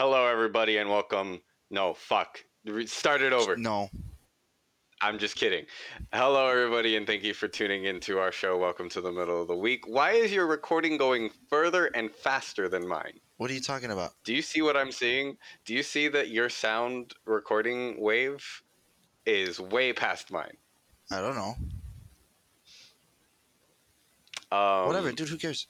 Hello, everybody, and welcome. No, fuck. Start it over. No. I'm just kidding. Hello, everybody, and thank you for tuning into our show. Welcome to the middle of the week. Why is your recording going further and faster than mine? What are you talking about? Do you see what I'm seeing? Do you see that your sound recording wave is way past mine? I don't know. Um, Whatever, dude. Who cares?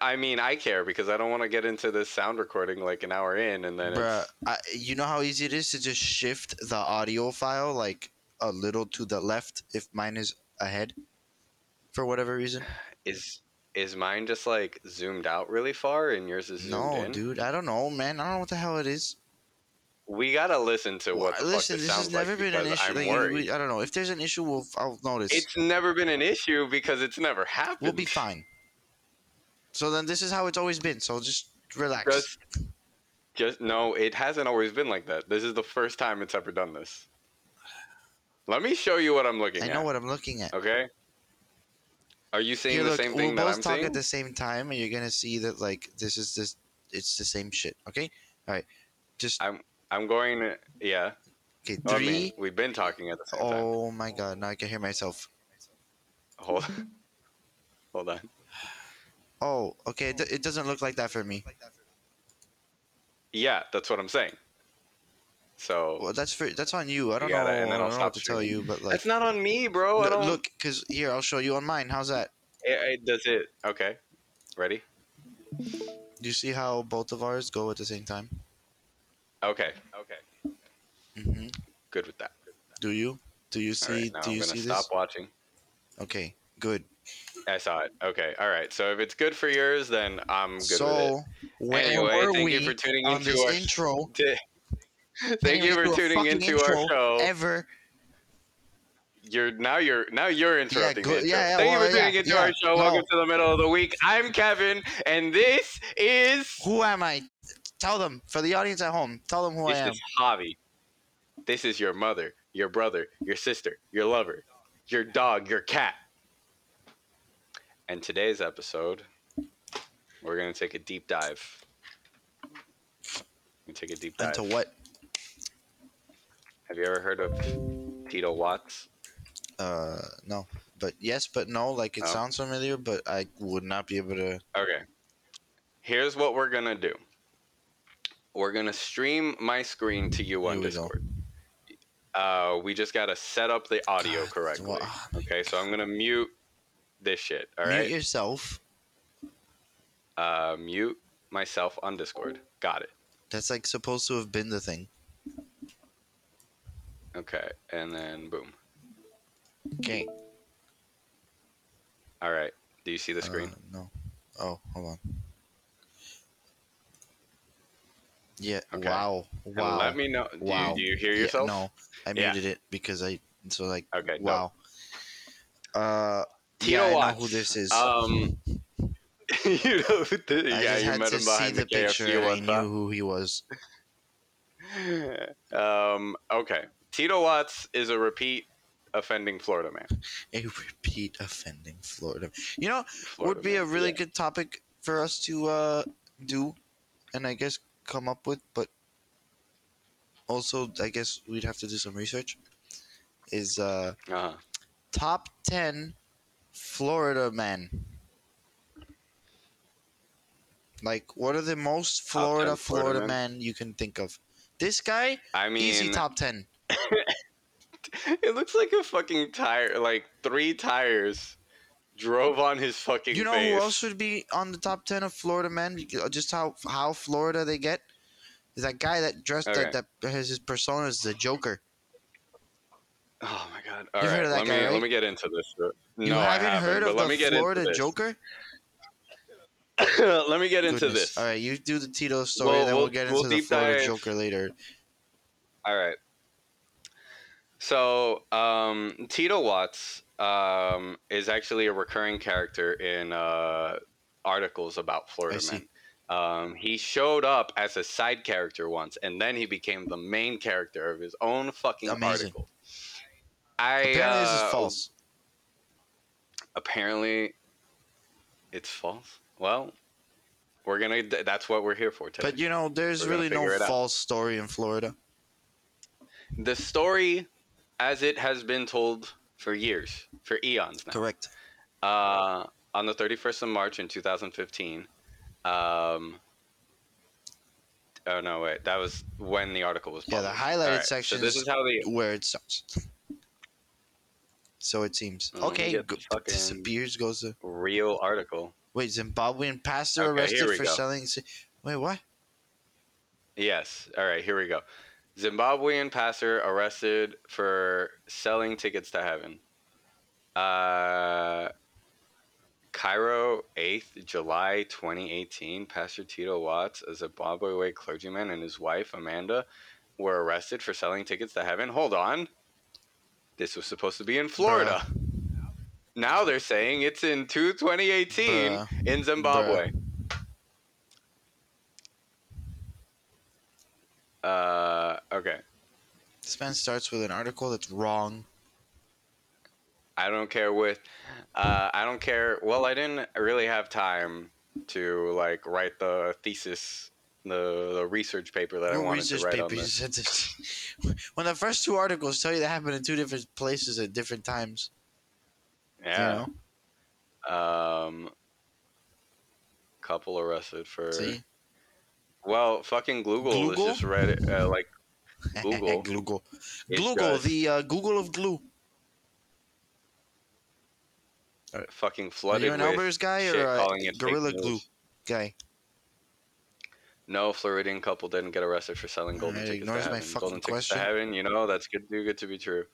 I mean, I care because I don't want to get into this sound recording like an hour in and then Bruh, I, you know how easy it is to just shift the audio file like a little to the left if mine is ahead for whatever reason? is is mine just like zoomed out really far and yours is zoomed No, in? dude. I don't know, man. I don't know what the hell it is. We gotta listen to what the Listen, fuck this, this has sounds never like been an issue. Like, we, I don't know. If there's an issue, we'll, I'll notice. It's never been an issue because it's never happened. we'll be fine. So then this is how it's always been. So just relax. Just, just no, it hasn't always been like that. This is the first time it's ever done this. Let me show you what I'm looking I at. know what I'm looking at. Okay. Are you seeing Here, the look, same we'll thing that both I'm talk seeing? at the same time, and you're gonna see that like this is this. It's the same shit. Okay. All right. Just I'm I'm going to yeah. okay. Oh, I mean, Three. we've been talking at the same time. Oh my god! Now I can hear myself. Hold, hold on. Oh, okay. It, it doesn't look like that for me. Yeah, that's what I'm saying. So Well, that's for that's on you. I don't You gotta- know. and then I I'll don't know what stop to tell you, but like, that's not on me, bro. I don't look, cause here I'll show you on mine. How's that? It, it does it. Okay. Ready? Do you see how both of ours go at the same time? Okay. Okay. hmm Good with that. Do you? Do you see? right, now do I'm you see stop this? watching. Okay. Good. I saw it. Okay. All right. So if it's good for yours, then I'm good with it. so Anyway, thank you for tuning on into this our intro? Thank you for tuning into our show. Ever You're now you're now you're interrupting good. the intro. Yeah, yeah, Thank well, you for tuning yeah, into yeah. our show. No. Welcome to the middle of the week. I'm Kevin, and this is Who am I? Tell them for the audience at home. Tell them who I am. this is Javi. This is your mother, your brother, your sister, your lover, your dog, your cat. And today's episode, we're gonna take a deep dive. We take a deep dive. Into what? Have you ever heard of Tito Watts? Uh, no. But yes, but no. Like it Oh. sounds familiar, but I would not be able to. Okay. Here's what we're gonna do. We're gonna stream my screen to you on we go. Discord. Uh, we just gotta set up the audio God, correctly. well, oh Okay, so I'm gonna mute this shit. All Mute right. yourself. Uh, mute myself on Discord. Got it. That's like supposed to have been the thing. Okay, and then boom. Okay. All right. Do you see the screen? Uh, no. Oh, hold on. Yeah. Okay. Wow. And Wow. Let me know. Do, Wow. you, do you hear Yeah, yourself? no, I Yeah. muted it because I. So like. Okay. Wow. Uh. Tito yeah, I know who this is. Um. you know. the- I yeah, just you had met to him see behind the the, picture. KFC and I knew who he was. um, okay. Tito Watts is a repeat offending Florida man. A repeat offending Florida. You know, Florida would be a really yeah. good topic for us to uh do, and I guess come up with, but also I guess we'd have to do some research. Is uh Uh-huh. top ten Florida men. Like, what are the most Florida Florida Florida you can think of? This guy, I mean, easy top ten. it looks like a fucking tire, like three tires drove on his fucking You know face. who else would be on the top ten of Florida men? Just how how Florida they get is that guy that dressed Okay. that that has his persona as the Joker. Oh my god! All right, heard of that let guy, me right? let me get into this. You no, I haven't haven't heard of let the me get Florida into this. Joker? let me get into Goodness. this. All right, you do the Tito story, Well, then we'll, we'll- get we'll into the deep Florida dive- Joker later. All right. So, um, Tito Watts um, is actually a recurring character in uh, articles about Florida men. Um, he showed up as a side character once, and then he became the main character of his own fucking Amazing. article. I Apparently, this uh, is false. Apparently, it's false. Well, We're gonna. That's what we're here for today. But you know, there's We're really no false story in Florida. the story, as it has been told for years, for eons now. Correct. Uh, on the 31st of March in 2015. Um, oh no, wait, that was when the article was. Published. Yeah, the highlighted Alright, section So this is- is how the Where it starts. So it seems. Let me Okay, get the go- disappears, goes to. real article. Wait, Zimbabwean pastor Okay, arrested for go. selling. Wait, what? Yes. All right, here we go. Zimbabwean pastor arrested for selling tickets to heaven. Uh, Cairo, 8th July 2018. Pastor Tito Watts, a Zimbabwe clergyman, and his wife, Amanda, were arrested for selling tickets to heaven. Hold on. This was supposed to be in Florida. Now they're saying it's in 2 2018 Bruh. in Zimbabwe. Uh, okay. This man starts with an article that's wrong. I don't care with, uh, I don't care. Well, I didn't really have time to like write the thesis, the the research paper that I wanted research to write on paper you this. when the first two articles tell you that happened in two different places at different times. Yeah. You Um. Couple arrested for. See? Well, fucking Google, Google? just read it. Uh, like Google. Google. It's Google, just the uh, Google of glue. fucking flooded. Are you an Elmer's guy or a Gorilla. Glue guy? No, Floridian couple didn't get arrested for selling golden tickets to my heaven. fucking golden tickets to heaven, you know, that's good too good to be true.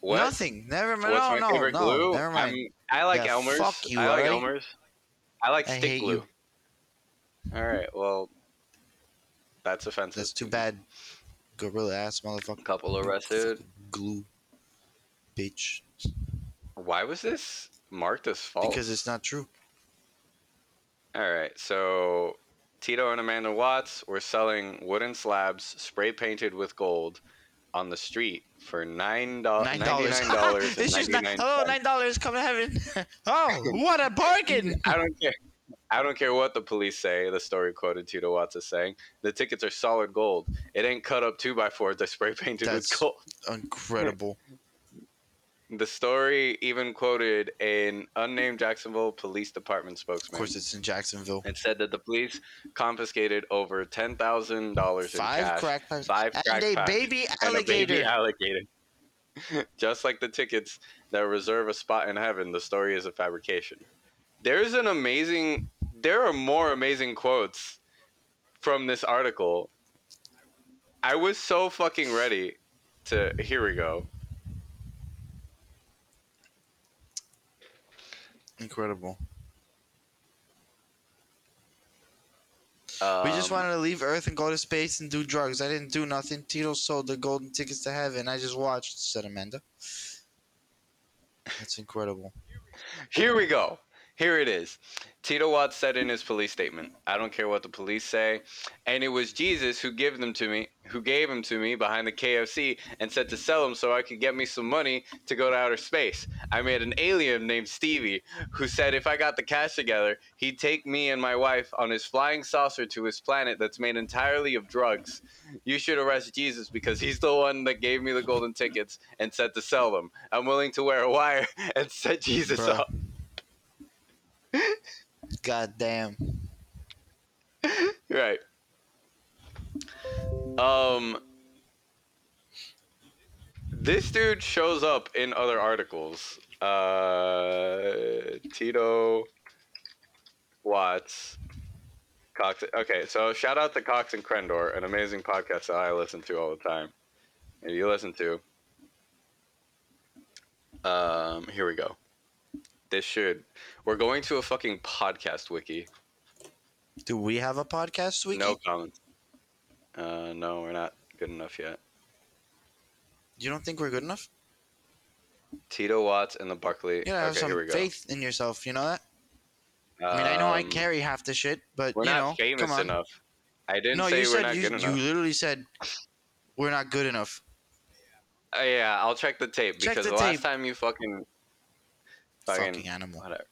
What? Nothing. Never mind. What's No, my no, favorite no. glue? Never mind. I'm- I like Yeah, Elmer's. fuck you, I like alright? Elmer's. I like I stick glue. you. All right, well, that's offensive. That's too bad. Gorilla ass motherfucker. Couple arrested. Glue. Bitch. Why was this marked as false? Because it's not true. All right, so Tito and Amanda Watts were selling wooden slabs spray painted with gold on the street for nine dollars. Nine dollars. it's just nine. Oh, nine dollars. Come to heaven. oh, what a bargain! I don't care. I don't care what the police say. The story quoted Tito Watts as saying, "The tickets are solid gold. It ain't cut up two by fours. They're spray painted with gold." Incredible. The story even quoted an unnamed Jacksonville Police Department spokesman. Of course, it's in Jacksonville. and said that the police confiscated over ten thousand dollars in Five cash, crack pipes five and crack a pipes, baby and a baby alligator. alligator. Just like the tickets that reserve a spot in heaven, the story is a fabrication. There's an amazing. There are more amazing quotes from this article. I was so fucking ready to. Here we go. Incredible. Um, we just wanted to leave Earth and go to space and do drugs. I didn't do nothing. Tito sold the golden tickets to heaven. I just watched, said Amanda. That's incredible. Here we go. Here it is. Tito Watts said in his police statement, "I don't care what the police say, and it was Jesus who gave them to me, who gave them to me behind the KFC and said to sell them so I could get me some money to go to outer space. I made an alien named Stevie who said if I got the cash together, he'd take me and my wife on his flying saucer to his planet that's made entirely of drugs. You should arrest Jesus because he's the one that gave me the golden tickets and said to sell them. I'm willing to wear a wire and set Jesus Bruh. up." God damn. Right. Um this dude shows up in other articles. Uh Tito Watts Cox Okay, so shout out to Cox and Crendor, an amazing podcast that I listen to all the time. And you listen to. Um here we go. This should we're going to a fucking podcast wiki. Do we have a podcast, Wiki? No comments. Uh, no, we're not good enough yet. You don't think we're good enough? Tito Watts and the Buckley. You have okay, some here we go. faith in yourself. You know that? I mean, I know I Um, carry half the shit, but We're you not know, famous come on. enough. I didn't no, say you we're said not you, good you enough. literally said we're not good enough. Uh, yeah, I'll check the tape Check because the the, tape. last time you fucking fucking, Fucking animal. whatever.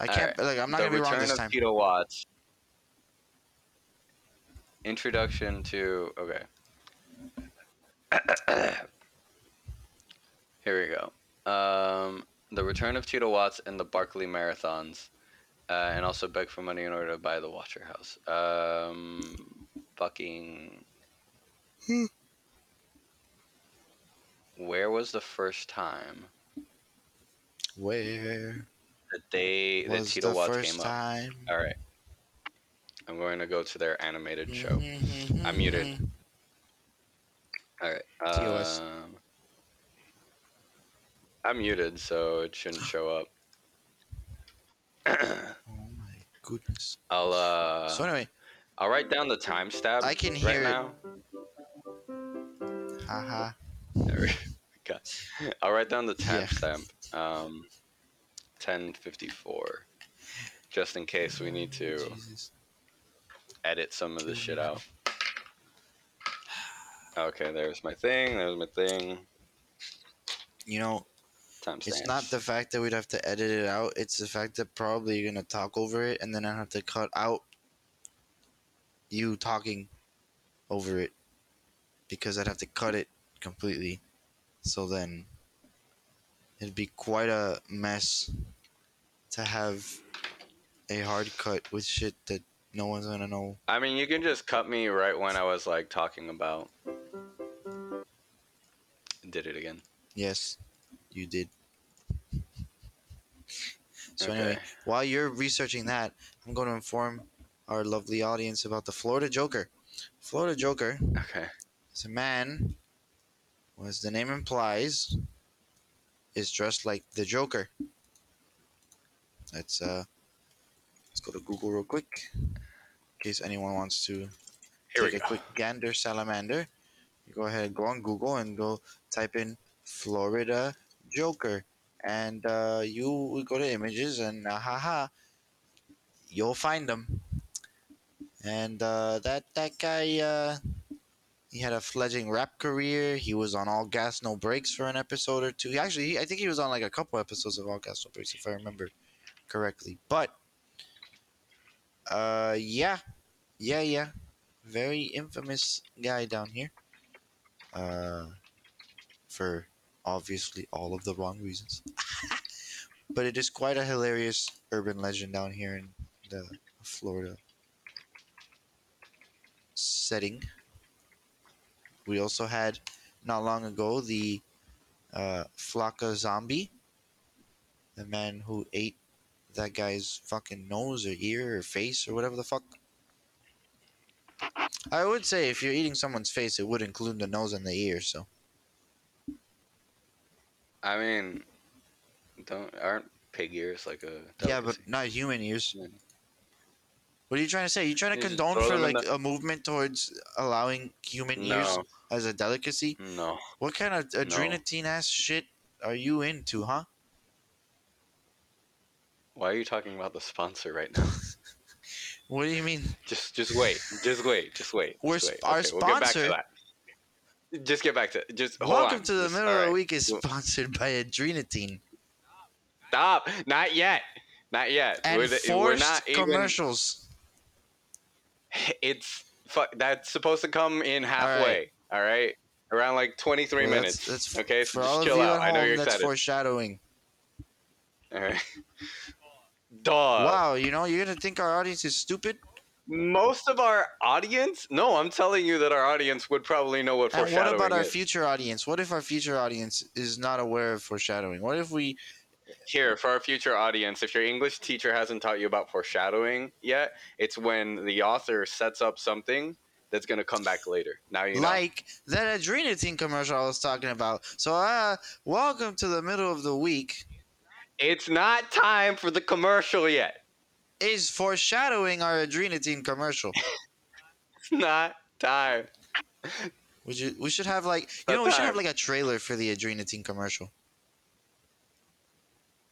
I can't. Like, I'm not the gonna be wrong return this of time. Tito Watts. introduction to okay. Here we go. Um, the return of Tito Watts and the Barkley marathons, uh, and also beg for money in order to buy the Watcher House. Um, fucking. Hmm. Where was the first time Where the they that Tito the Watts came up? All right. I'm going to go to their animated show. Mm-hmm. I'm muted. All right. Um, I'm muted, so it shouldn't show up. Oh my goodness. I'll uh, so anyway, I'll write down the timestamp. I can right hear- now. haha. There we go. I'll write down the timestamp. Um, 1054, just in case we need to Jesus. edit some of this shit out. Okay, there's my thing. There's my thing. You know, Timestamp. it's not the fact that we'd have to edit it out. It's the fact that probably you're gonna talk over it, and then I have to cut out you talking over it because I'd have to cut it completely. So then it'd be quite a mess to have a hard cut with shit that no one's gonna know. I mean, you can just cut me right when I was like talking about. Did it again. Yes, you did. So Okay. anyway, while you're researching that, I'm going to inform our lovely audience about the Florida Joker. Florida Joker Okay. is a man, as the name implies, is dressed like the Joker. Let's uh, let's go to Google real quick, in case anyone wants to Here take a go. quick gander salamander. You go ahead, go on Google, and go type in Florida Joker, and uh, you will go to images, and uh, haha, you'll find them. And uh, that that guy, uh, he had a fledgling rap career. He was on All Gas No Brakes for an episode or two. He actually, I think he was on like a couple episodes of All Gas No Brakes, if I remember correctly. But, uh, yeah, yeah, yeah very infamous guy down here. Uh, for obviously all of the wrong reasons. but it is quite a hilarious urban legend down here in the Florida setting. We also had not long ago the uh, Flakka zombie, the man who ate that guy's fucking nose or ear or face or whatever the fuck. I would say if you're eating someone's face, it would include the nose and the ear. So I mean, don't aren't pig ears like a yeah, but not human ears. What are you trying to say? You trying to You condone for like a movement towards allowing human ears as a delicacy? no. What kind of adrenatine ass shit are you into, huh? Why are you talking about the sponsor right now? What do you mean? just, just wait, just wait, just wait. We're just wait. our Okay, we'll get back to that. Just get back to just. Hold Welcome to the Just- middle of the week is sponsored by Adrenatine Stop! Not yet. Not yet. and we're, forced we're not even. It's. That's supposed to come in halfway. All right. Around like 23 Well, minutes. That's, that's okay. So just all chill out. I know you're That's excited. foreshadowing. All right. Dog. wow, you know you're gonna think our audience is stupid. Most of our audience? No, I'm telling you that our audience would probably know what And what about our is. future audience? What if our future audience is not aware of foreshadowing? What if we Here, for our future audience, if your English teacher hasn't taught you about foreshadowing yet, it's when the author sets up something that's going to come back later. Now you know. like that Adrenatine commercial I was talking about? So, uh, welcome to the middle of the week. It's not time for the commercial yet. Is foreshadowing our Adrenatine commercial? It's not time. We should we should have like you know we should have like a trailer for the Adrenatine commercial.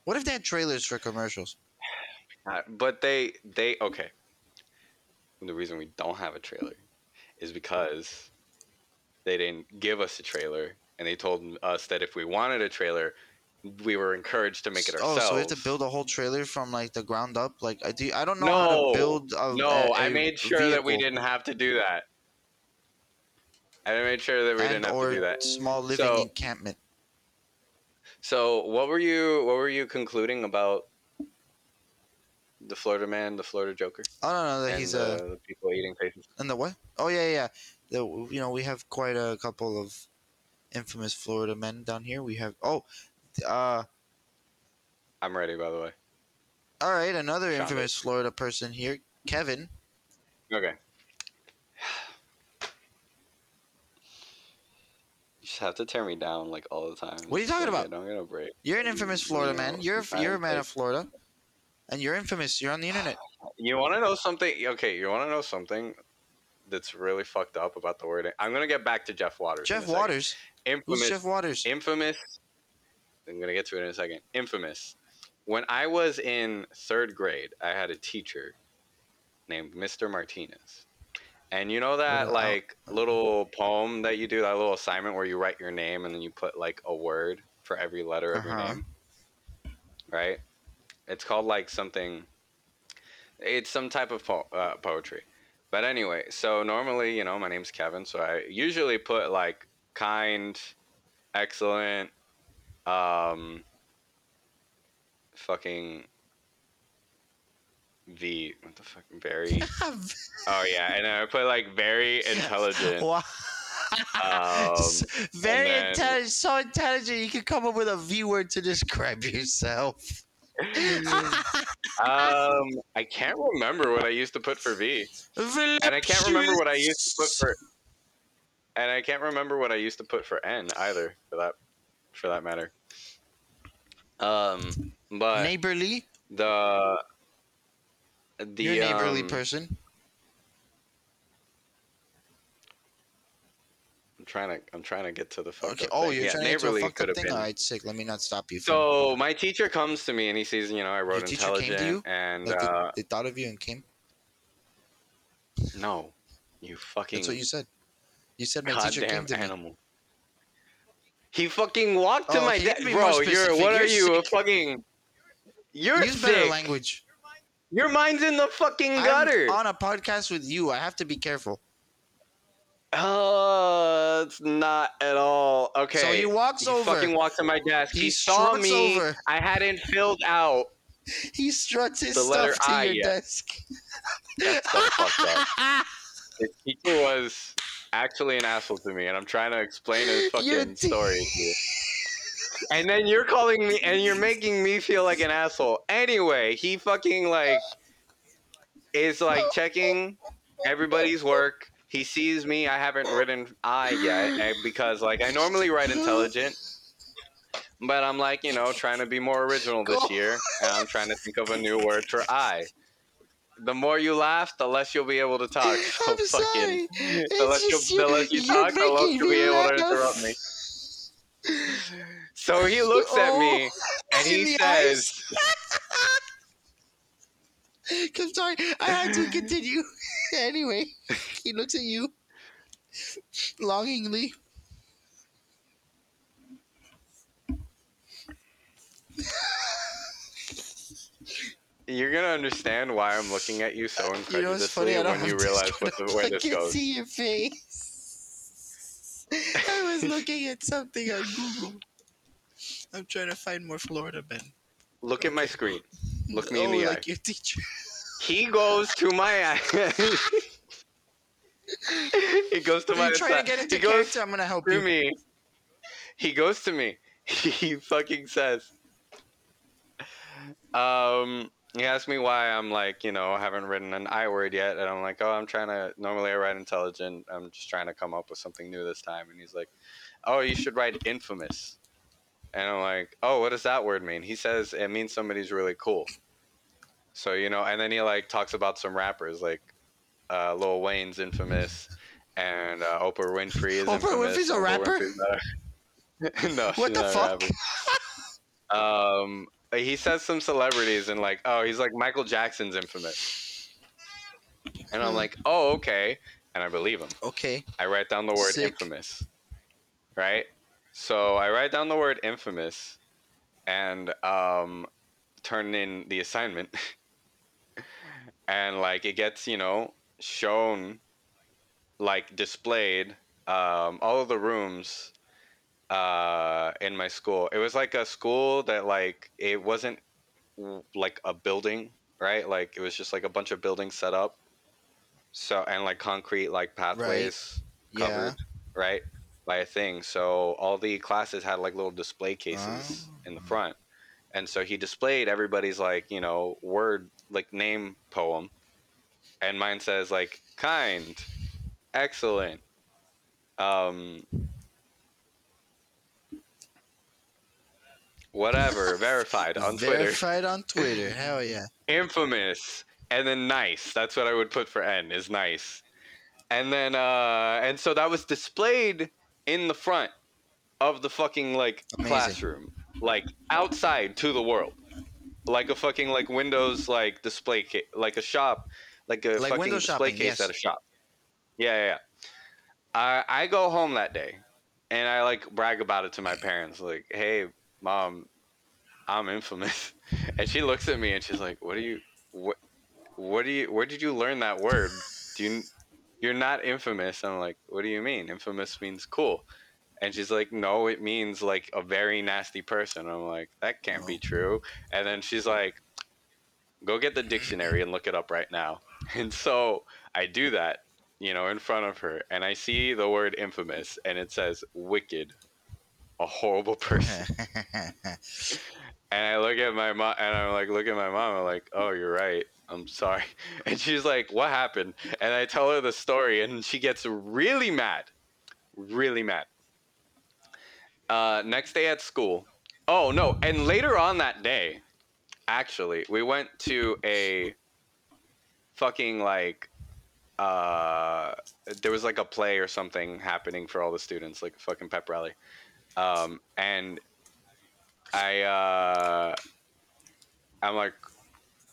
What if they had trailers for commercials? Uh, but they, they, okay. The reason we don't have a trailer is because they didn't give us a trailer and they told us that if we wanted a trailer, we were encouraged to make it ourselves. Oh, so we have to build a whole trailer from like the ground up. Like I do. I don't know no, how to build. A, no, a- I a made sure that we didn't have to do that. I made sure that we and didn't have to do that. small living So- encampment. So, what were you what were you concluding about the Florida man, the Florida Joker, I don't know that and he's uh, a the people eating faces? and the what? Oh yeah, yeah. The you know we have quite a couple of infamous Florida men down here. We have oh, uh, I'm ready, by the way. all right, another infamous Florida person here, Kevin. Okay. Just have to tear me down like all the time. What are you talking Just about? Don't get a break. You're an infamous You Florida know, man. You're a, you're a man of Florida, and you're infamous. You're on the internet. You want to know something? Okay, you want to know something that's really fucked up about the word? I'm gonna get back to Jeff Waters. Jeff. Waters. Infamous. Who's Jeff Waters? infamous i'm gonna get to it in a second infamous when i was in third grade i had a teacher named mr martinez and you know that like little poem that you do that little assignment where you write your name and then you put like a word for every letter of your Uh-huh. name right it's called like something it's some type of po- uh, poetry but anyway so normally you know my name's kevin so i usually put like kind excellent um fucking v what the fuck very oh yeah and i put like very intelligent Wow. um, Very then- intelligent, so intelligent you can come up with a V word to describe yourself. um i can't remember what i used to put for v and i can't remember what i used to put for and i can't remember what i used to put for n either for that for that matter um but neighborly. the the You're a neighborly um, person. I'm trying to I'm trying to get to the fuck Okay. Oh, thing. you're yeah, trying to get to a neighborly fucked up thing. been. All right, sick. Let me not stop you. So my teacher comes to me and he sees, you know, I wrote Your teacher came to intelligent you? and like uh, they, they thought of you and came. no, you fucking That's what you said. You said my teacher came to me. animal. He fucking walked to Oh, my desk, bro. You're what are You're you? A fucking. You're Use better sick. language. Your mind's in the fucking gutter. I'm on a podcast with you. I have to be careful. Uh, it's not at all. Okay. So he walks he over. fucking walked to my desk. He, He saw me. over. I hadn't filled out. He struts his The letter stuff to I, your yeah. desk. That's so fucked up. His teacher was actually an asshole to me, and I'm trying to explain his fucking te- story to you. And then you're calling me, and you're making me feel like an asshole. Anyway, he fucking like is like checking everybody's work. He sees me. I haven't written I yet eh, because like I normally write intelligent, but I'm like you know trying to be more original this year, and I'm trying to think of a new word for I. The more you laugh, the less you'll be able to talk. So I'm fucking, sorry. the less, just you, the less you talk, the less you'll be able to interrupt me. So he looks at me oh, and he says, I'm sorry. I had to continue. anyway, he looks at you longingly. "You're gonna understand why I'm looking at you so You know incredulously? When you this realize going what the up. way I this can goes." see your face. I was looking at something on Google. I'm trying to find more Florida men. Look at my screen. Look me oh, in the like eye. your teacher. He goes to my eye. he goes to Are my you trying to get he into goes character? I'm gonna help to you. me. He goes to me. He fucking says, um, he asked me why I'm like, you know, haven't written an I word yet. And I'm like, oh, I'm trying to, normally I write intelligent. I'm just trying to come up with something new this time. And he's like, oh, you should write infamous. And I'm like, oh, what does that word mean? He says it means somebody's really cool. So, you know, and then he like talks about some rappers like uh, Lil Wayne's infamous and uh, Oprah Winfrey is Oprah infamous. Winfrey's a rapper? Winfrey's no, What she's the fuck? Um, he says some celebrities and like, oh, he's like Michael Jackson's infamous. And I'm like, oh, okay. And I believe him. Okay. I write down the word Sick. infamous. Right? So I write down the word infamous. and um, turn in the assignment. and like it gets, you know, shown, like displayed, um, all of the rooms uh, in my school. It was like a school that like it wasn't like a building, right? Like it was just like a bunch of buildings set up. So and like concrete like pathways Yeah. covered, right? By a thing. So all the classes had like little display cases in the Ah. front. And so he displayed everybody's like, you know, word like name poem. And mine says like kind, excellent. Um whatever, verified on Twitter. Verified on Twitter. Hell yeah. infamous and then nice that's what i would put for n is nice and then uh and so that was displayed in the front of the fucking like Amazing. classroom like outside to the world like a fucking like windows like display case like a shop like a Like fucking window display shopping, case yes. at a shop yeah yeah, yeah. I, I go home that day and i like brag about it to my parents like hey mom i'm infamous and she looks at me and she's like what are you what what do you where did you learn that word do you you're not infamous. I'm like what do you mean? Infamous means cool. And she's like no it means like a very nasty person. I'm like that can't be Oh. true. And then she's like go get the dictionary and look it up right now. And so i do that you know in front of her and i see the word infamous and it says wicked. A horrible person. And I look at my mom, and I'm like, look at my mom. I'm like, oh, you're right. I'm sorry. And she's like, what happened? And I tell her the story, and she gets really mad, really mad. Uh, next day at school. Oh no! And later on that day, actually, we went to a fucking like uh there was like a play or something happening for all the students like a fucking pep rally um and i uh i'm like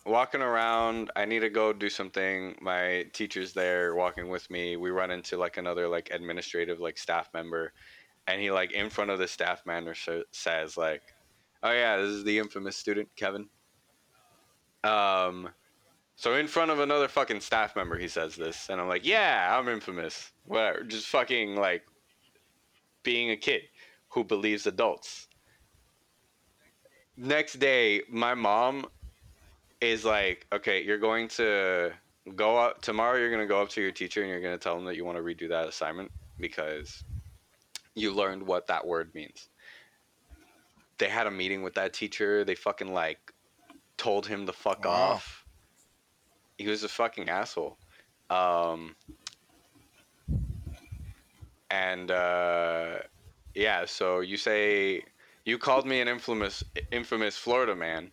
walking around i need to go do something my teacher's there walking with me we run into like another like administrative like staff member and he like in front of the staff member says like oh yeah this is the infamous student kevin um so in front of another fucking staff member, he says this, and I'm like, "Yeah, I'm infamous. Whatever, just fucking like being a kid who believes adults." Next day, my mom is like, "Okay, you're going to go up tomorrow. You're going to go up to your teacher and you're going to tell them that you want to redo that assignment because you learned what that word means." They had a meeting with that teacher. They fucking like told him to fuck Wow. off he was a fucking asshole. Um, and uh, yeah, so you say you called me an infamous, infamous Florida man,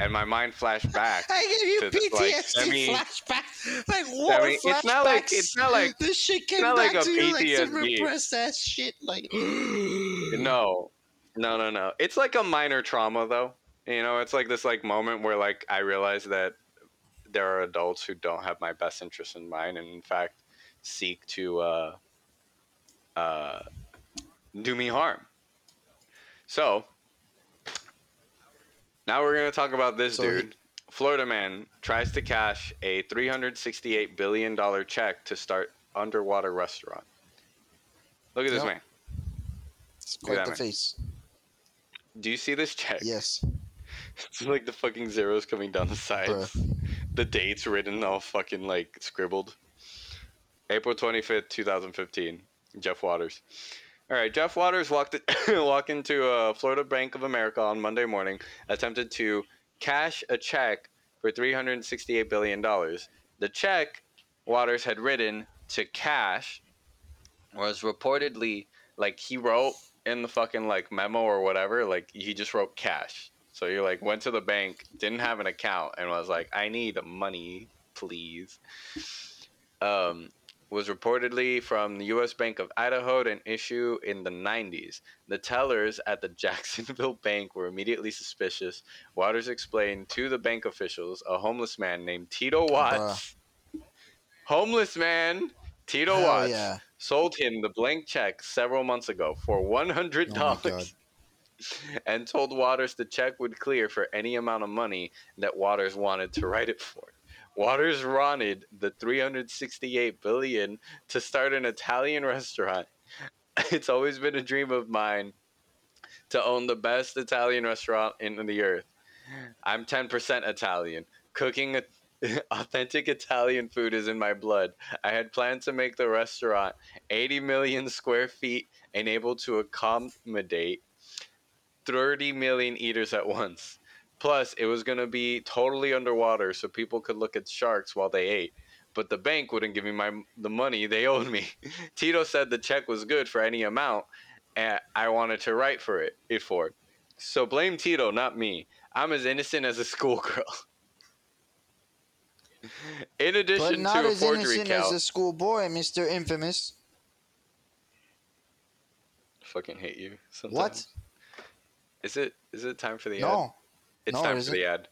and my mind flashed back. I gave you to the, like, PTSD semi- flashback, like war mean, it's not like- it's not like- this shit came back like to you like some PTSD. repressed ass shit. Like No, no, no, no. It's like a minor trauma, though. You know, it's like this like moment where like I realize that there are adults who don't have my best interest in mind, and in fact seek to uh, uh, do me harm. So now we're gonna talk about this So he- dude. Florida man tries to cash a 368 billion dollar check to start underwater restaurant. Look at this Yep. man. It's Look at quite the man. face. Do you see this check? Yes. It's like the fucking zeros coming down the sides. The dates written all fucking like scribbled. April 25th, 2015. Jeff Waters. All right, Jeff Waters walked walked into uh, Florida Bank of America on Monday morning, attempted to cash a check for 368 billion dollars. The check Waters had written to cash was reportedly like he wrote in the fucking like memo or whatever, like he just wrote cash. So you like went to the bank, didn't have an account, and was like, "I need money, please." Um, was reportedly from the U.S. Bank of Idaho, to an issue in the 90s. The tellers at the Jacksonville bank were immediately suspicious. Waters explained to the bank officials a homeless man named Tito Watts. Homeless man Tito Watts yeah. sold him the blank check several months ago for one hundred Oh my God. dollars. and told Waters the check would clear for any amount of money that Waters wanted to write it for. Waters wanted the 368 billion to start an Italian restaurant. It's always been a dream of mine to own the best Italian restaurant in the earth. I'm 10% Italian. Cooking authentic Italian food is in my blood. I had planned to make the restaurant 80 million square feet and able to accommodate 30 million eaters at once. Plus, it was going to be totally underwater so people could look at sharks while they ate. But the bank wouldn't give me my the money they owed me. Tito said the check was good for any amount and I wanted to write for it, it for. So blame Tito, not me. I'm as innocent as a schoolgirl. In But addition not to a as forgery innocent as a schoolboy, Mr. Infamous. fucking hate you. Sometimes. What? Is it? Is it time for the ad? It's no, time it for the ad.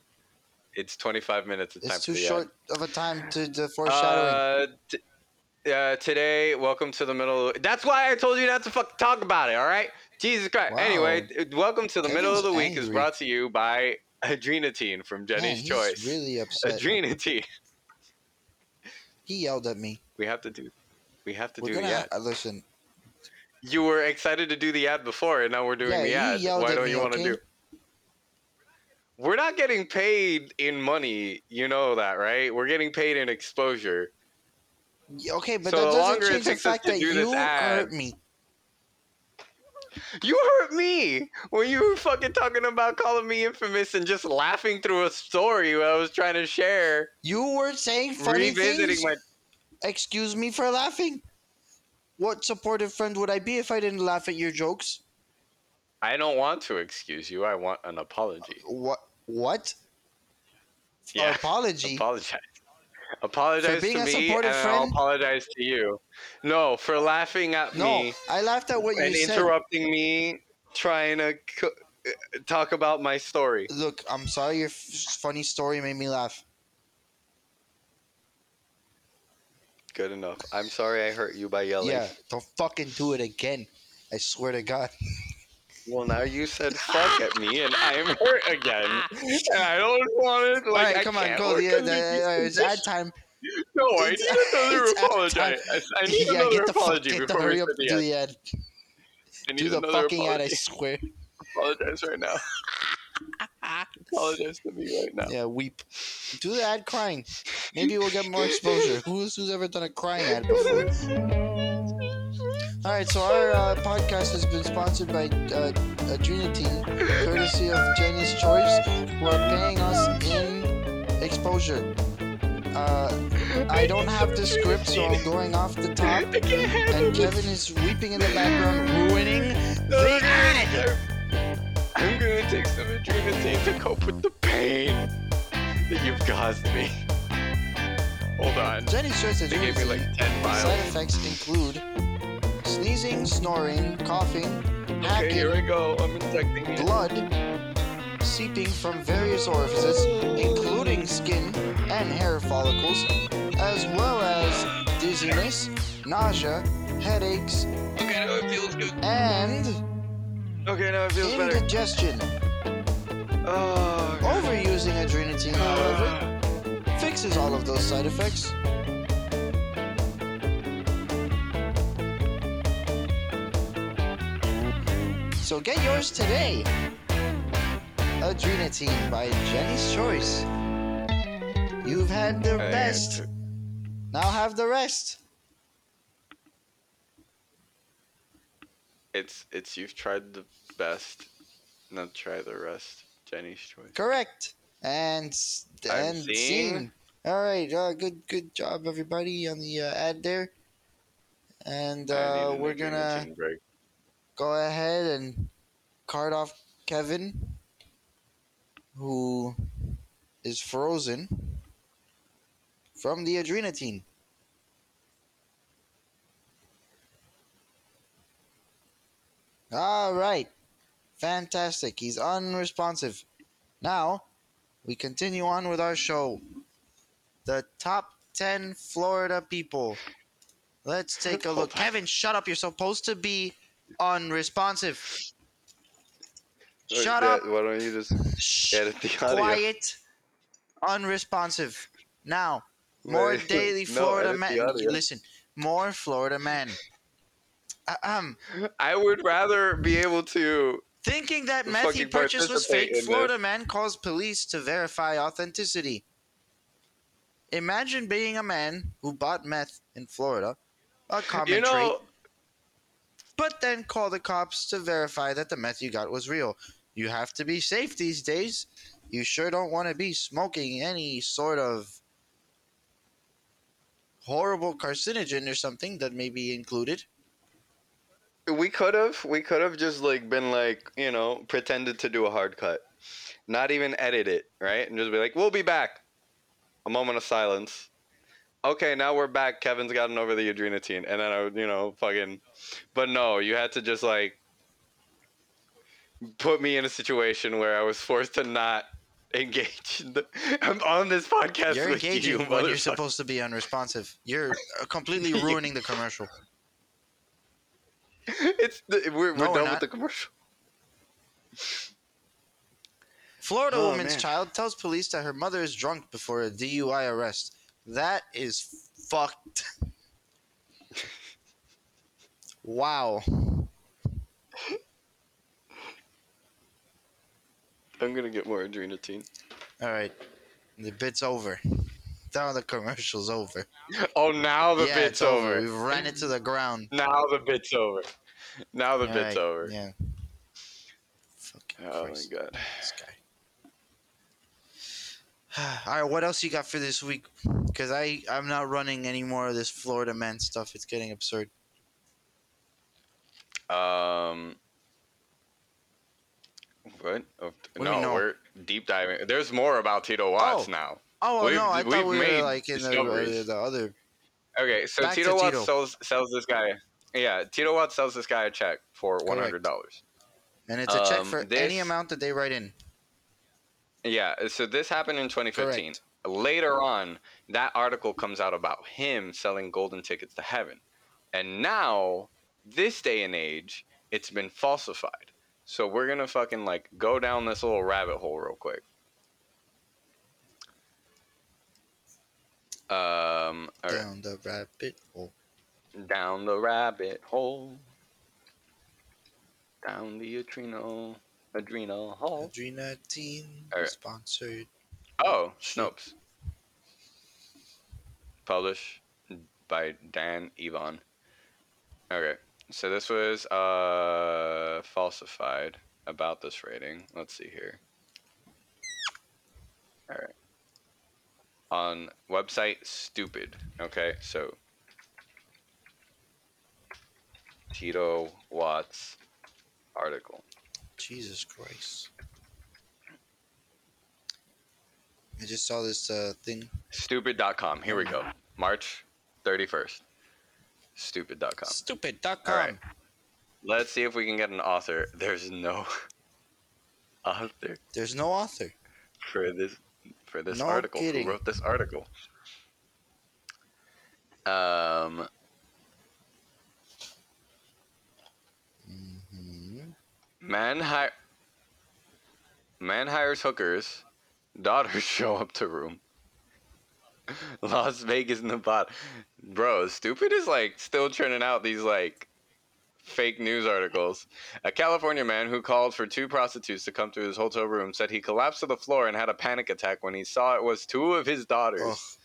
It's 25 minutes. It's, time it's for too the short of a time to the foreshadowing. Uh, t- uh, today, welcome to the middle. That's why I told you not to fucking talk about it. All right, Jesus Christ. Wow. Anyway, welcome to the middle of the Kevin's week is brought to you by Adrenatine from Jenny's he's Choice. really upset. Adrenatine. he yelled at me. We have to do. We have to We're do the ad. uh, listen. You were excited to do the ad before, and now we're doing Yeah, the ad. Why don't me, you want to okay? do? We're not getting paid in money. You know that, right? We're getting paid in exposure. Okay, but So that the doesn't longer it change the takes us fact to that do this you ad- hurt me. You hurt me when you were fucking talking about calling me infamous and just laughing through a story I was trying to share, You were saying funny revisiting things. my. Excuse me for laughing. What supportive friend would I be if I didn't laugh at your jokes? I don't want to excuse you. I want an apology. What? What? Yeah. Apology. Apologize. Apologize being to a me, and supportive I'll apologize to you. No, for laughing at no, me I laughed at what you said. and interrupting me, trying to uh, talk about my story. Look, I'm sorry your f- funny story made me laugh. Good enough. I'm sorry I hurt you by yelling. Yeah, don't fucking do it again. I swear to God. Well, now you said fuck at me, and I'm hurt again, and I don't want to. All Like, right, I come on, can't go. work The, the, uh, it's ad time. No, I it's- need another apology. I, I need yeah, another get the fuck, apology get the before we up, do ad. the ad. I need Do the another fucking ad, I apology. swear. apologize right now. apologize to me right now. Yeah, weep. Do the ad crying. Maybe we'll get more exposure. Who's who's ever done a crying ad before? All right, so our uh, podcast has been sponsored by uh, Adrenatine, courtesy of Jenny's Choice, who are paying us in exposure. Uh, I don't have the script, so I'm going off the top. I can't handle And. Kevin is weeping in the background, ruining the ad. I'm gonna take some adrenaline to cope with the pain that you've caused me. Hold on. Jenny's Choice They gave me like Adrenatine 10 Side effects include sneezing, snoring, coughing, Okay, here hacking, we go. I'm it. blood seeping from various orifices, including skin and hair follicles, as well as dizziness, nausea, headaches, Okay, now it feels good. and Okay, now it feels better. indigestion. Oh, Overusing adrenatine, however, fixes all of those side effects. So get yours today. Adrenatine by Jenny's Choice. You've had the best. Now have the rest. It's it's you've tried the best. Now try the rest. Jenny's choice. Correct. And and seeing. scene. All right. Uh, good good job everybody on the uh, ad there. And uh, we're gonna break. Go ahead and card off Kevin, who is frozen from the adrenatine. All right. Fantastic. He's unresponsive. Now, we continue on with our show. The top 10 Florida people. Let's take a look. Kevin, shut up. You're supposed to be unresponsive. Shut Yeah, up. Why don't you just Shh. edit the audio? Quiet. Unresponsive. Now, more Wait, daily no, Florida edit the man. audio. Listen, more Florida men. Um, I would rather be able to. thinking that meth he purchased was fake, this. Florida man calls police to verify authenticity. Imagine being a man who bought meth in Florida, a common You trait, know, but then call the cops to verify that the meth you got was real. You have to be safe these days. You sure don't want to be smoking any sort of horrible carcinogen or something that may be included. we could have, we could have just like been like, you know, pretended to do a hard cut, not even edit it, right, and just be like, "We'll be back." A moment of silence. Okay, now we're back. Kevin's gotten over the adrenatine, and then I, would, you know, fucking. But no, you had to just like put me in a situation where I was forced to not engage. The, I'm on this podcast You're with engaging you, when you're supposed to be unresponsive. You're completely ruining the commercial. It's the, we're, No, we're we're done not. with the commercial. Florida Oh, woman's man. child tells police that her mother is drunk before a DUI arrest. That is fucked. wow. I'm gonna get more adrenatine. All right. The bit's over. Now the commercial's over. Oh, now the yeah, bit's it's over. We've ran it to the ground. Now the bit's over. Now the All bit's right, over. Yeah. Fucking Oh Christ, my god. This. All right, what else you got for this week? Because I I'm not running any more of this Florida man stuff. It's getting absurd. Um. What? Oh, you no, know? we're deep diving. There's more about Tito Watts Oh. now. Oh We've- no, I thought we were like in the, uh, the other. Okay, so Back Tito Watts Tito. sells sells this guy. Yeah, Tito Watts sells this guy a check for one hundred dollars. And it's a check Um, for any amount that they write in. Yeah, so this happened in 2015. Later on, that article comes out about him selling golden tickets to heaven. And now, this day and age, it's been falsified. So we're going to fucking like go down this little rabbit hole real quick. Um, right. Down the rabbit hole. Down the rabbit hole. Down the adrenal adrenal Hall. Adrena Teen Alright. sponsored. Oh. Snopes. Published by Dan Evon. Okay, so this was uh falsified about this rating. Let's see here. All right. On website Stuppid. Okay, so Tito Watts article. Jesus Christ. I just saw this uh, thing. Stuppid.com. Here we go. March 31st. Stuppid.com. Stuppid.com. All right. Let's see if we can get an author. There's no author There's no author. for this for this No article. kidding. Who wrote this article? Um, man hi- man hires hookers. Daughters show up to room. Las Vegas, Nevada. Bro, Stuppid is like still churning out these like fake news articles. A California man who called for two prostitutes to come to his hotel room said he collapsed to the floor and had a panic attack when he saw it was two of his daughters.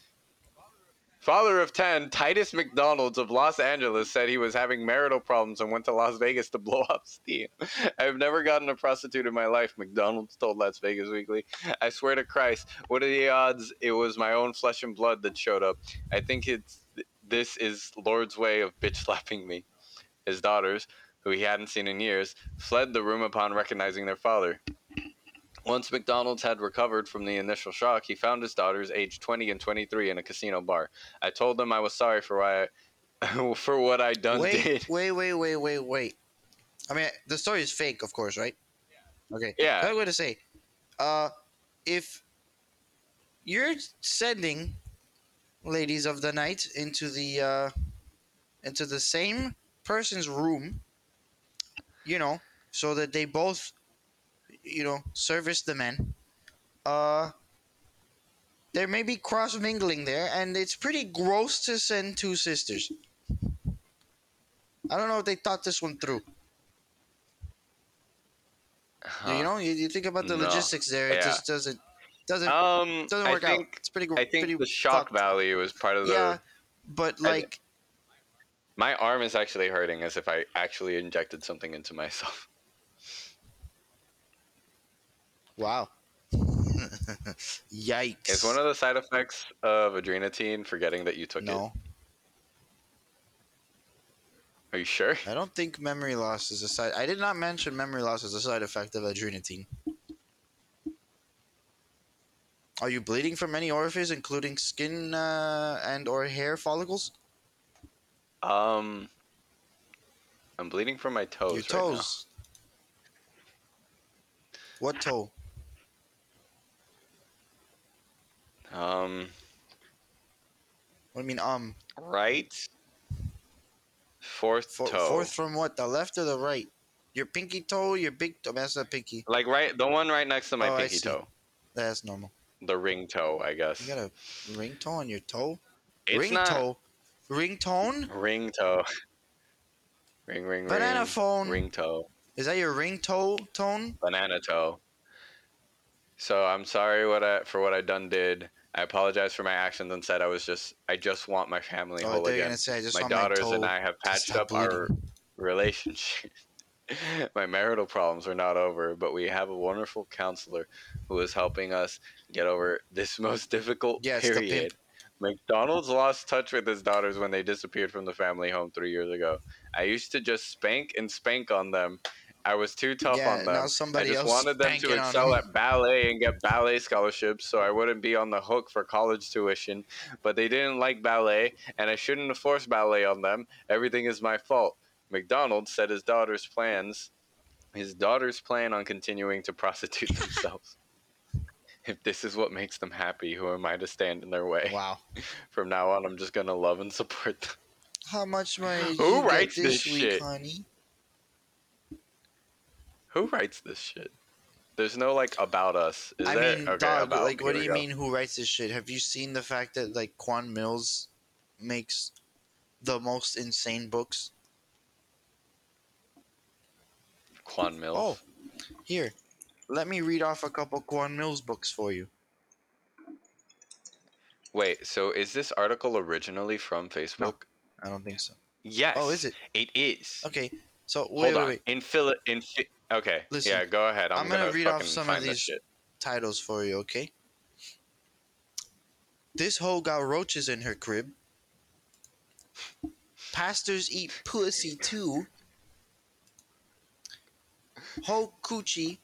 Father of 10, Titus McDonald's of Los Angeles said he was having marital problems and went to Las Vegas to blow off steam. I've never gotten a prostitute in my life, McDonald's told Las Vegas Weekly. I swear to Christ, what are the odds it was my own flesh and blood that showed up? I think it's this is Lord's way of bitch slapping me. His daughters, who he hadn't seen in years, fled the room upon recognizing their father. Once McDonald's had recovered from the initial shock, he found his daughters, aged 20 and 23, in a casino bar. I told them I was sorry for why I, for what I done Wait, did. wait, wait, wait, wait, wait. I mean, the story is fake, of course, right? Okay. Yeah. I'm going to say, uh, if you're sending ladies of the night into the uh, into the same person's room, you know, so that they both you know, service the men. Uh, there may be cross mingling there, and it's pretty gross to send two sisters. I don't know if they thought this one through. Huh. You know, you, you think about the No. logistics there, it Yeah. just doesn't doesn't Um, doesn't I work out. It's pretty. I think pretty the shock fucked. value was part of the. Yeah, but I- like, My arm is actually hurting as if I actually injected something into myself. Wow. Yikes. Is one of the side effects of adrenatine forgetting that you took it? no, Are you sure? I don't think memory loss is a side. I did not mention memory loss as a side effect of adrenatine. Are you bleeding from any orifice, including skin uh, and or hair follicles? Um, I'm bleeding from my toes. Your right now. toes. What toe? Um, What do you mean? Um, right. Fourth fo- toe. fourth from what? The left or the right? Your pinky toe, your big toe. That's not pinky. Like right, the one right next to my Oh, pinky toe, That's normal. the ring toe, I guess. You got a ring toe on your toe? it's ring not toe. Ring tone? ring toe. Ring, ring, Banana ring. phone. Ring toe. Is that your ring toe tone? banana toe. So I'm sorry what I for what I done did. I apologize for my actions and said I was just I just want my family Oh, whole again. say My daughters my and I have patched up our relationship. my marital problems are not over, but we have a wonderful counselor who is helping us get over this most difficult Yes, period. McDonald's lost touch with his daughters when they disappeared from the family home three years ago. I used to just spank and spank on them. I was too tough yeah, on them. now I just else wanted them to excel them. at ballet and get ballet scholarships so I wouldn't be on the hook for college tuition. But they didn't like ballet, and I shouldn't have forced ballet on them. Everything is my fault. McDonald said his daughter's plans, his daughters plan on continuing to prostitute themselves. if this is what makes them happy, who am I to stand in their way? Wow. From now on, I'm just gonna love and support them. How much money Who writes this this week, shit? honey? Who writes this shit? There's no like about us. Is I there? mean, okay, dog, about. like, what do you go. mean who writes this shit? Have you seen the fact that, like, Quan Millz makes the most insane books? Quan Millz. Oh, here. Let me read off a couple Quan Millz books for you. Wait, so is this article originally from Facebook? I don't think so. Yes. Oh, is it? It is. Okay, so Hold wait, wait, on. wait. In in Phi- Okay. Listen, yeah, go ahead. I'm, I'm gonna gonna, read off some of these- Titles for you, okay? This hoe got roaches in her crib. Pastors eat pussy too. Ho coochie.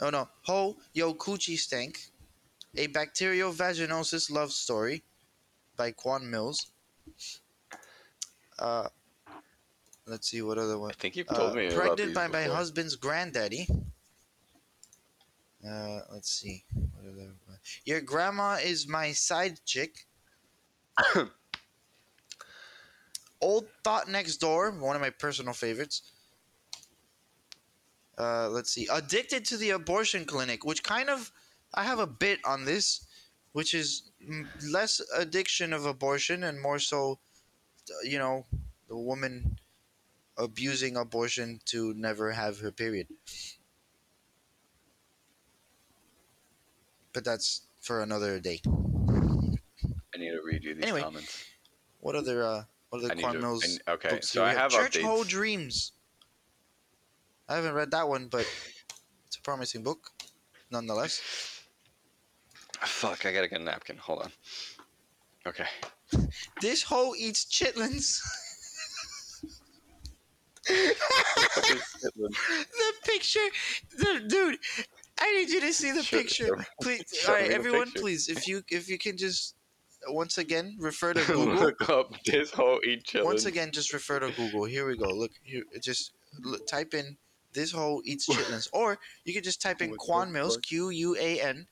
Oh no. Ho yo coochie stank. A bacterial vaginosis love story by Quan Millz. Uh, let's see what other one. I think you've told Uh, me pregnant by my husband's granddaddy. Uh, let's see. What are the- Your grandma is my side chick. Old Thought Next Door, one of my personal favorites. Uh, let's see. Addicted to the abortion clinic, which kind of I have a bit on this, which is less addiction of abortion and more so, uh, you know, the woman abusing abortion to never have her period. But that's for another day. I need to read you these Anyway, comments. What other uh what other Quan to. I- okay, books so I have Church updates. Hole Dreams. I haven't read that one, but it's a promising book, nonetheless. Fuck, I gotta get a napkin. Hold on. Okay. This hoe eats chitlins. the picture, the, dude. I need you to see the Show- picture, show- please. show All right, everyone, please. If you if you can just once again refer to Google. Look up this whole eat chillin'. Once again, just refer to Google. Here we go. Look here. Just l- type in this whole eats chitlins, or you can just type in Quan Millz? Q U A N,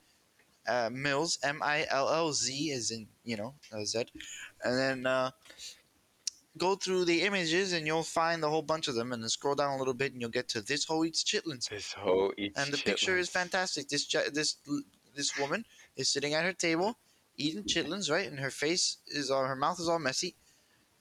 uh, Millz, M I L L Z, as in you know uh, Z, and then uh, go through the images and you'll find a whole bunch of them, and then scroll down a little bit, and you'll get to this hoe eats chitlins. This hoe eats And the picture is fantastic. This this this woman is sitting at her table eating chitlins, right? And her face is all her mouth is all messy,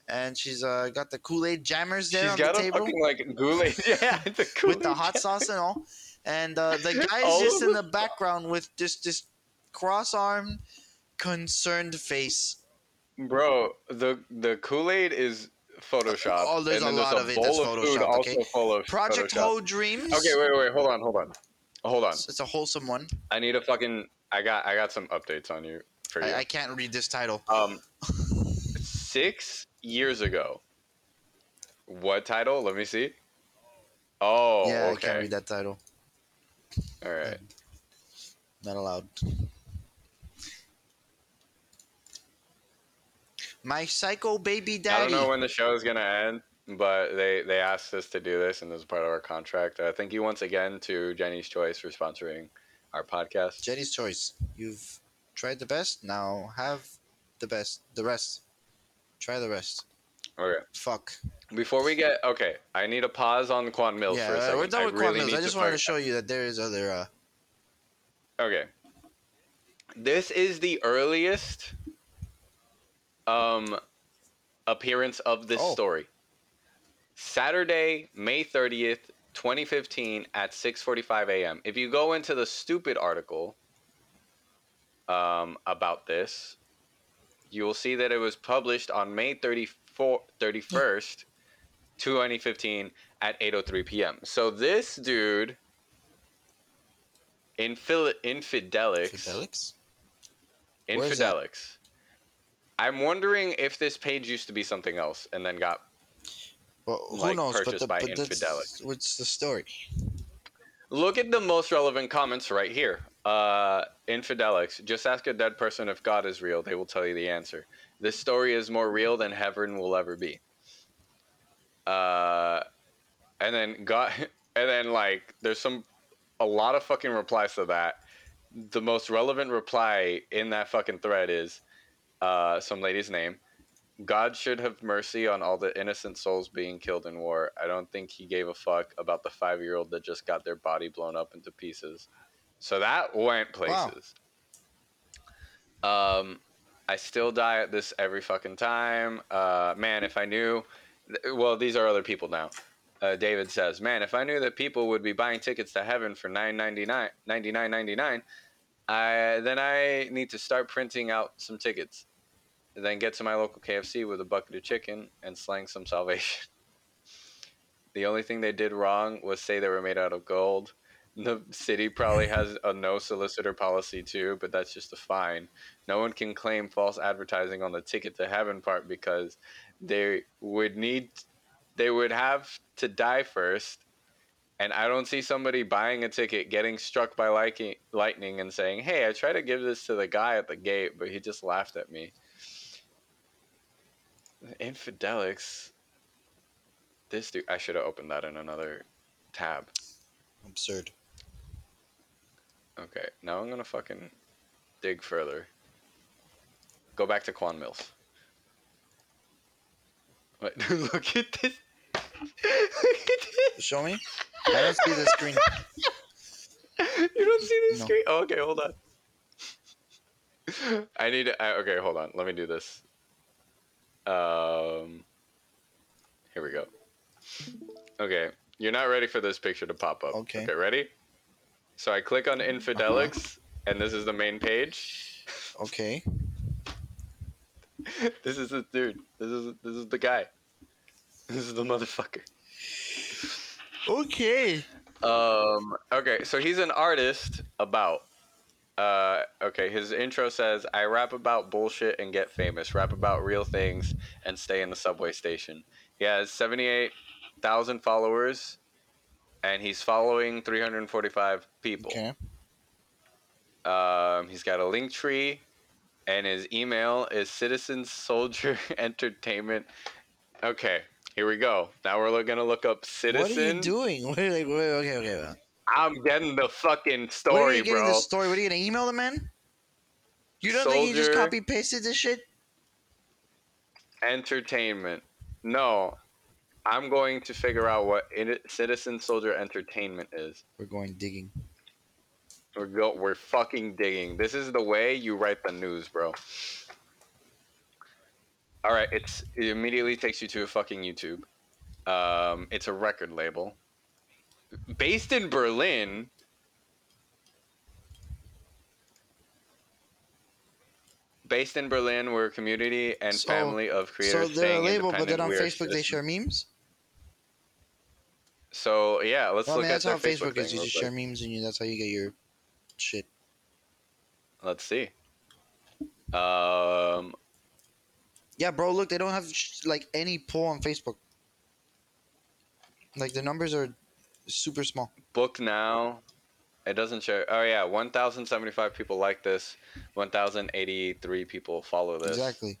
and she's uh, got the Kool Aid jammers there She's on got the a table fucking like Kool-Aid, yeah, the with the hot sauce and all. And uh, the guy is just in the background with just this cross-armed, concerned face. Bro, the the Kool-Aid is Photoshop. Oh, there's a lot there's of it that's of food Photoshopped, also okay? Project Photoshop. Ho Dreams. Okay, wait, wait, hold on, hold on, hold on. It's, it's a wholesome one. I need a fucking. I got I got some updates on you for you. I, I can't read this title. Um, six years ago. What title? Let me see. Oh, yeah, I can't read that title. All right. Not allowed. My psycho baby daddy. I don't know when the show is gonna end, but they they asked us to do this, and this is part of our contract. Uh, thank you once again to Jenny's Choice for sponsoring our podcast. Jenny's choice. You've tried the best. Now have the best. The rest. Try the rest. Okay. Fuck. Before we get okay, I need a pause on Quan Millz yeah, for a second. we're done I with really Quan Millz. I just wanted to show you that there is other. Uh, Okay. This is the earliest um appearance of this Oh. story. Saturday, May 30th, 2015 at 6:45 a.m. If you go into the Stuppid article um about this, you will see that it was published on May 34 31st, 2015 at 8:03 p.m. So this dude Infil- Infidelix. Fidelix. Where is that? Infidelix. I'm wondering if this page used to be something else and then got. Well, who Like, knows? But, purchased the, by but that's, what's the story? Look at the most relevant comments right here. Uh, Infidelix. Just ask a dead person if God is real. They will tell you the answer. This story is more real than heaven will ever be. Uh, and then God, and then like there's some, a lot of fucking replies to that. The most relevant reply in that fucking thread is, uh, some lady's name. God should have mercy on all the innocent souls being killed in war. I don't think he gave a fuck about the five year old that just got their body blown up into pieces. So that went Wow. places. Um, I still die at this every fucking time. Uh, man, if I knew. Well, these are other people now. Uh, David says, "Man, if I knew that people would be buying tickets to heaven for nine ninety nine, ninety nine ninety nine, I then I need to start printing out some tickets, then get to my local KFC with a bucket of chicken and slang some salvation. the only thing they did wrong was say they were made out of gold. The city probably has a no solicitor policy too, but that's just a fine. No one can claim false advertising on the ticket to heaven part because they would need they would have to die first. And I don't see somebody buying a ticket, getting struck by lightning, lightning, and saying, "Hey, I tried to give this to the guy at the gate, but he just laughed at me." Infidelix. This dude, I should have opened that in another tab. Absurd. Okay, now I'm gonna fucking dig further. Go back to Quan Millz. Wait, look at this. look at this. Show me. I don't see the screen. You don't see the No. screen? Oh, okay, hold on. I need to. I, okay, hold on. Let me do this. Um. Here we go. Okay, you're not ready for this picture to pop up. Okay. Okay, ready? So I click on Infidelix, and this is the main page. Okay. this is the dude. This is this is the guy. This is the motherfucker. Okay. Um. Okay, so he's an artist about. Uh. Okay, his intro says, "I rap about bullshit and get famous. Rap about real things and stay in the subway station." He has seventy-eight thousand followers, and he's following three hundred and forty-five people. Okay. Um. He's got a link tree, and his email is Citizen Soldier Entertainment. Okay. Here we go. Now we're lo- gonna look up Citizen. What are you doing? What are, like, wait, okay, okay. I'm getting the fucking Where are you getting bro. this story? What are you gonna email the man? You don't think he just copy pasted this shit? Entertainment. No, I'm going to figure out what Citizen Soldier Entertainment is. We're going digging. We're go. We're fucking digging. This is the way you write the news, bro. All right, it's it immediately takes you to a fucking YouTube. Um, it's a record label based in Berlin. Based in Berlin, we're a community and So- family of creators. So they're a label, but then on Facebook they share memes. So yeah, let's Well, I look mean, at that's their how Facebook, Facebook is. You just share memes, and you that's how you get your shit. Let's see. Um, Yeah, bro. Look, they don't have sh- like any pull on Facebook. Like the numbers are super small. book now. It doesn't show. Oh yeah, 1,075 people like this. 1,083 people follow this. Exactly.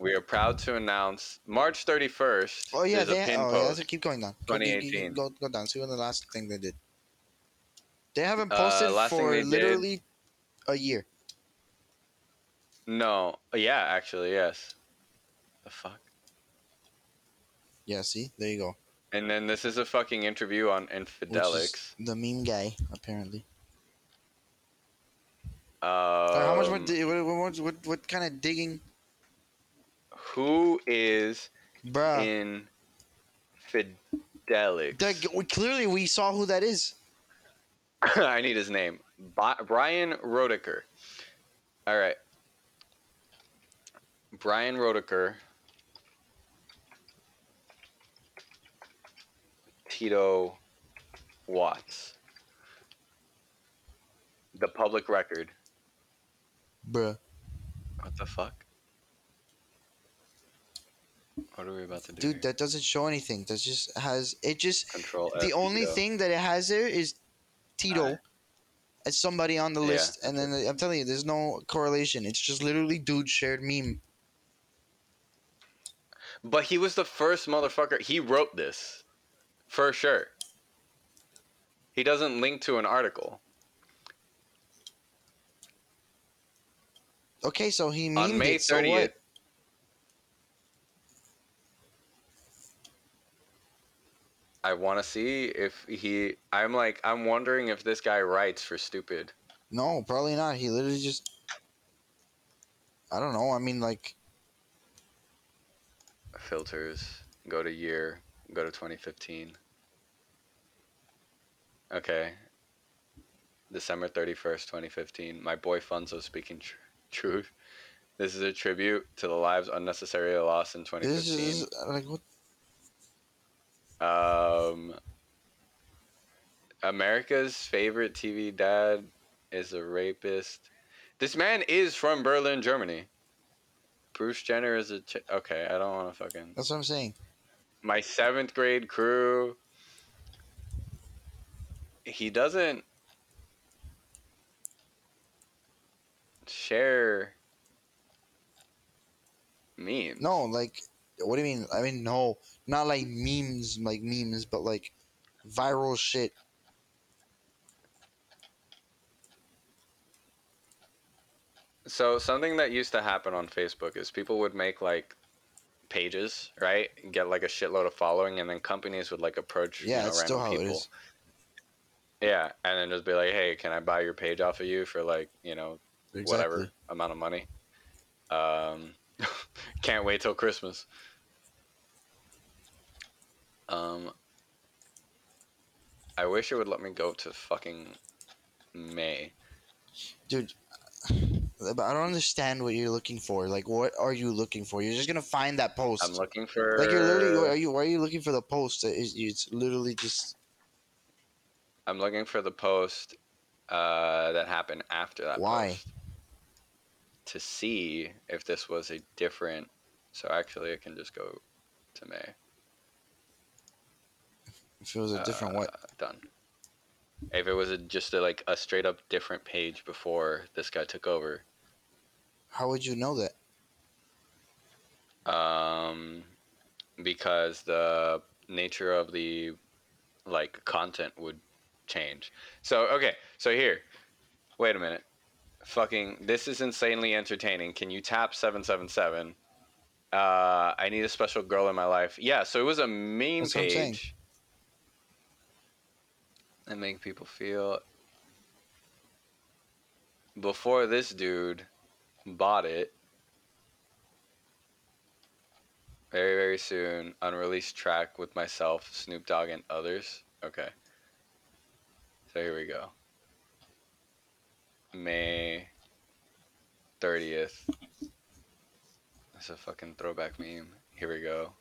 We are proud to announce March 31st. Oh yeah, they. Oh yeah, let's keep going down. Go- you- you- 2018. Go, go down. See what the last thing they did. They haven't Uh, posted last for they did- literally a year. No, yeah, actually, yes. The fuck. Yeah. See, there you go. And then this is a fucking interview on Which is Infidelix. the meme guy, apparently. Um, Uh, how much? What, what, what, what, what kind of digging, who is bruh? in Fidelics? That, we- clearly, we saw who that is. I need his name. Bi- Brian Rodecker. All right. Brian Rodecker. Tito Watts. The public record. Bruh. What the fuck? What are we about to do? Dude, here? that doesn't show anything. That just has it. Just Control. the F, only Tito. thing that it has there is Tito as somebody on the Yeah. list, and then I'm telling you, there's no correlation. It's just literally dude shared meme. But he was the first motherfucker. He wrote this, for sure. He doesn't link to an article. Okay, so he memed on May it. So what? thirtieth. I want to see if he. I'm like, I'm wondering if this guy writes for Stuppid. No, probably not. He literally just. I don't know. I mean, like, Filters. Go to year. Go to 2015. Okay. December 31st, 2015. My boy Funzo speaking tr- truth. This is a tribute to the lives unnecessarily lost in 2015. this 2015. is like what? Um, America's favorite TV dad is a rapist. This man is from Berlin, Germany. Bruce Jenner is a ch- okay. I don't want to fucking That's what I'm saying. My seventh grade crew. He doesn't share memes. No, like, what do you mean? I mean, no, not like memes, like memes, but like viral shit. So something that used to happen on Facebook is people would make like pages, right? Get like a shitload of following, and then companies would like approach Yeah, you know, still how people. is. Yeah, and then just be like, "Hey, can I buy your page off of you for like you know whatever amount of money?" Um, can't wait till Christmas. Um, I wish it would let me go to fucking May. dude. But I don't understand what you're looking for. Like, what are you looking for? You're just gonna find that post. I'm looking for like, you're literally. Why are you? Why are you looking for the post? It's, it's literally just. I'm looking for the post uh, that happened after that. Why? post to see if this was a different. So actually, I can just go to May. If it was a different what? Uh, Done. If it was a, just a, like a straight up different page before this guy took over, How would you know that? um, because the nature of the like content would change. So okay, so here, wait a minute, fucking, this is insanely entertaining. Can you tap seven seven seven? Uh, I need a special girl in my life. Yeah, so it was a meme That's what I'm saying. page. And make people feel. Before this dude bought it, very very soon, unreleased track with myself, Snoop Dogg, and others. Okay. So here we go. May 30th. That's a fucking throwback meme. Here we go.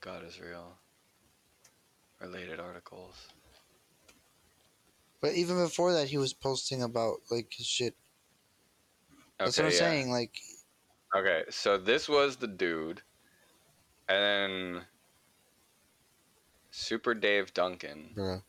If God is real. Related articles. But even before that, he was posting about like his shit. That's what I'm yeah. saying. Like, Okay, so this was the dude. And then Super Dave Duncan. bro.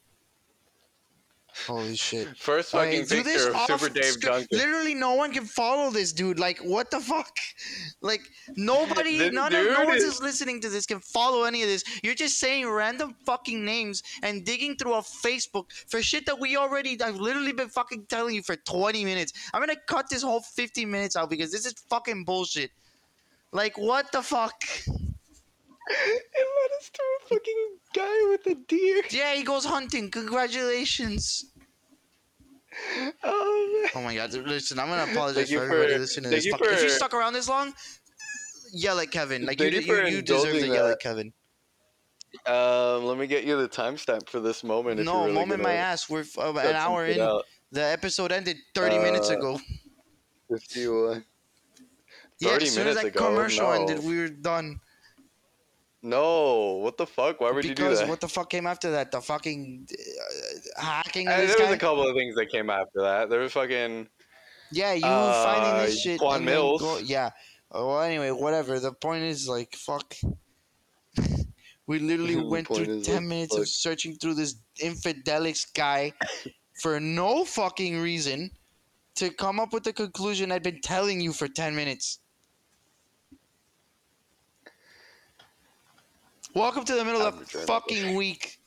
Holy shit. First Like, fucking this picture of Super Dave script. Duncan. Literally, no one can follow this dude. Like, what the fuck? Like, nobody, This none of, no one's is- just listening to this can follow any of this. You're just saying random fucking names and digging through a Facebook for shit that we already. I've literally been fucking telling you for 20 minutes. I'm gonna cut this whole 15 minutes out because this is fucking bullshit. Like, what the fuck? It led us to a fucking guy with a deer. Yeah, he goes hunting. Congratulations. Oh, Oh my god, listen, I'm gonna apologize Thank for everybody for- listening to this. you if you stuck around this long, yell at Kevin. Like you, you, you you, deserve to yell at Kevin. Um, let me get you the timestamp for this moment. if no, really moment my ass. We're f- uh, an hour in. out. The episode ended 30 minutes Uh, ago. If you, uh, Yeah, 30 as soon as minutes that ago, commercial no. ended, we were done. No, what the fuck? Why would you do because that? what the fuck came after that? The fucking uh, hacking Uh, this there was a couple of things that came after that. There was fucking yeah, you uh, finding this shit. Quan Millz. Go, yeah. Oh, well, anyway, whatever. The point is, like, fuck. we literally The went through 10 like, minutes fuck. of searching through this Infidelix guy for no fucking reason to come up with the conclusion I've been telling you for 10 minutes. Welcome to the middle of I'm the fucking week.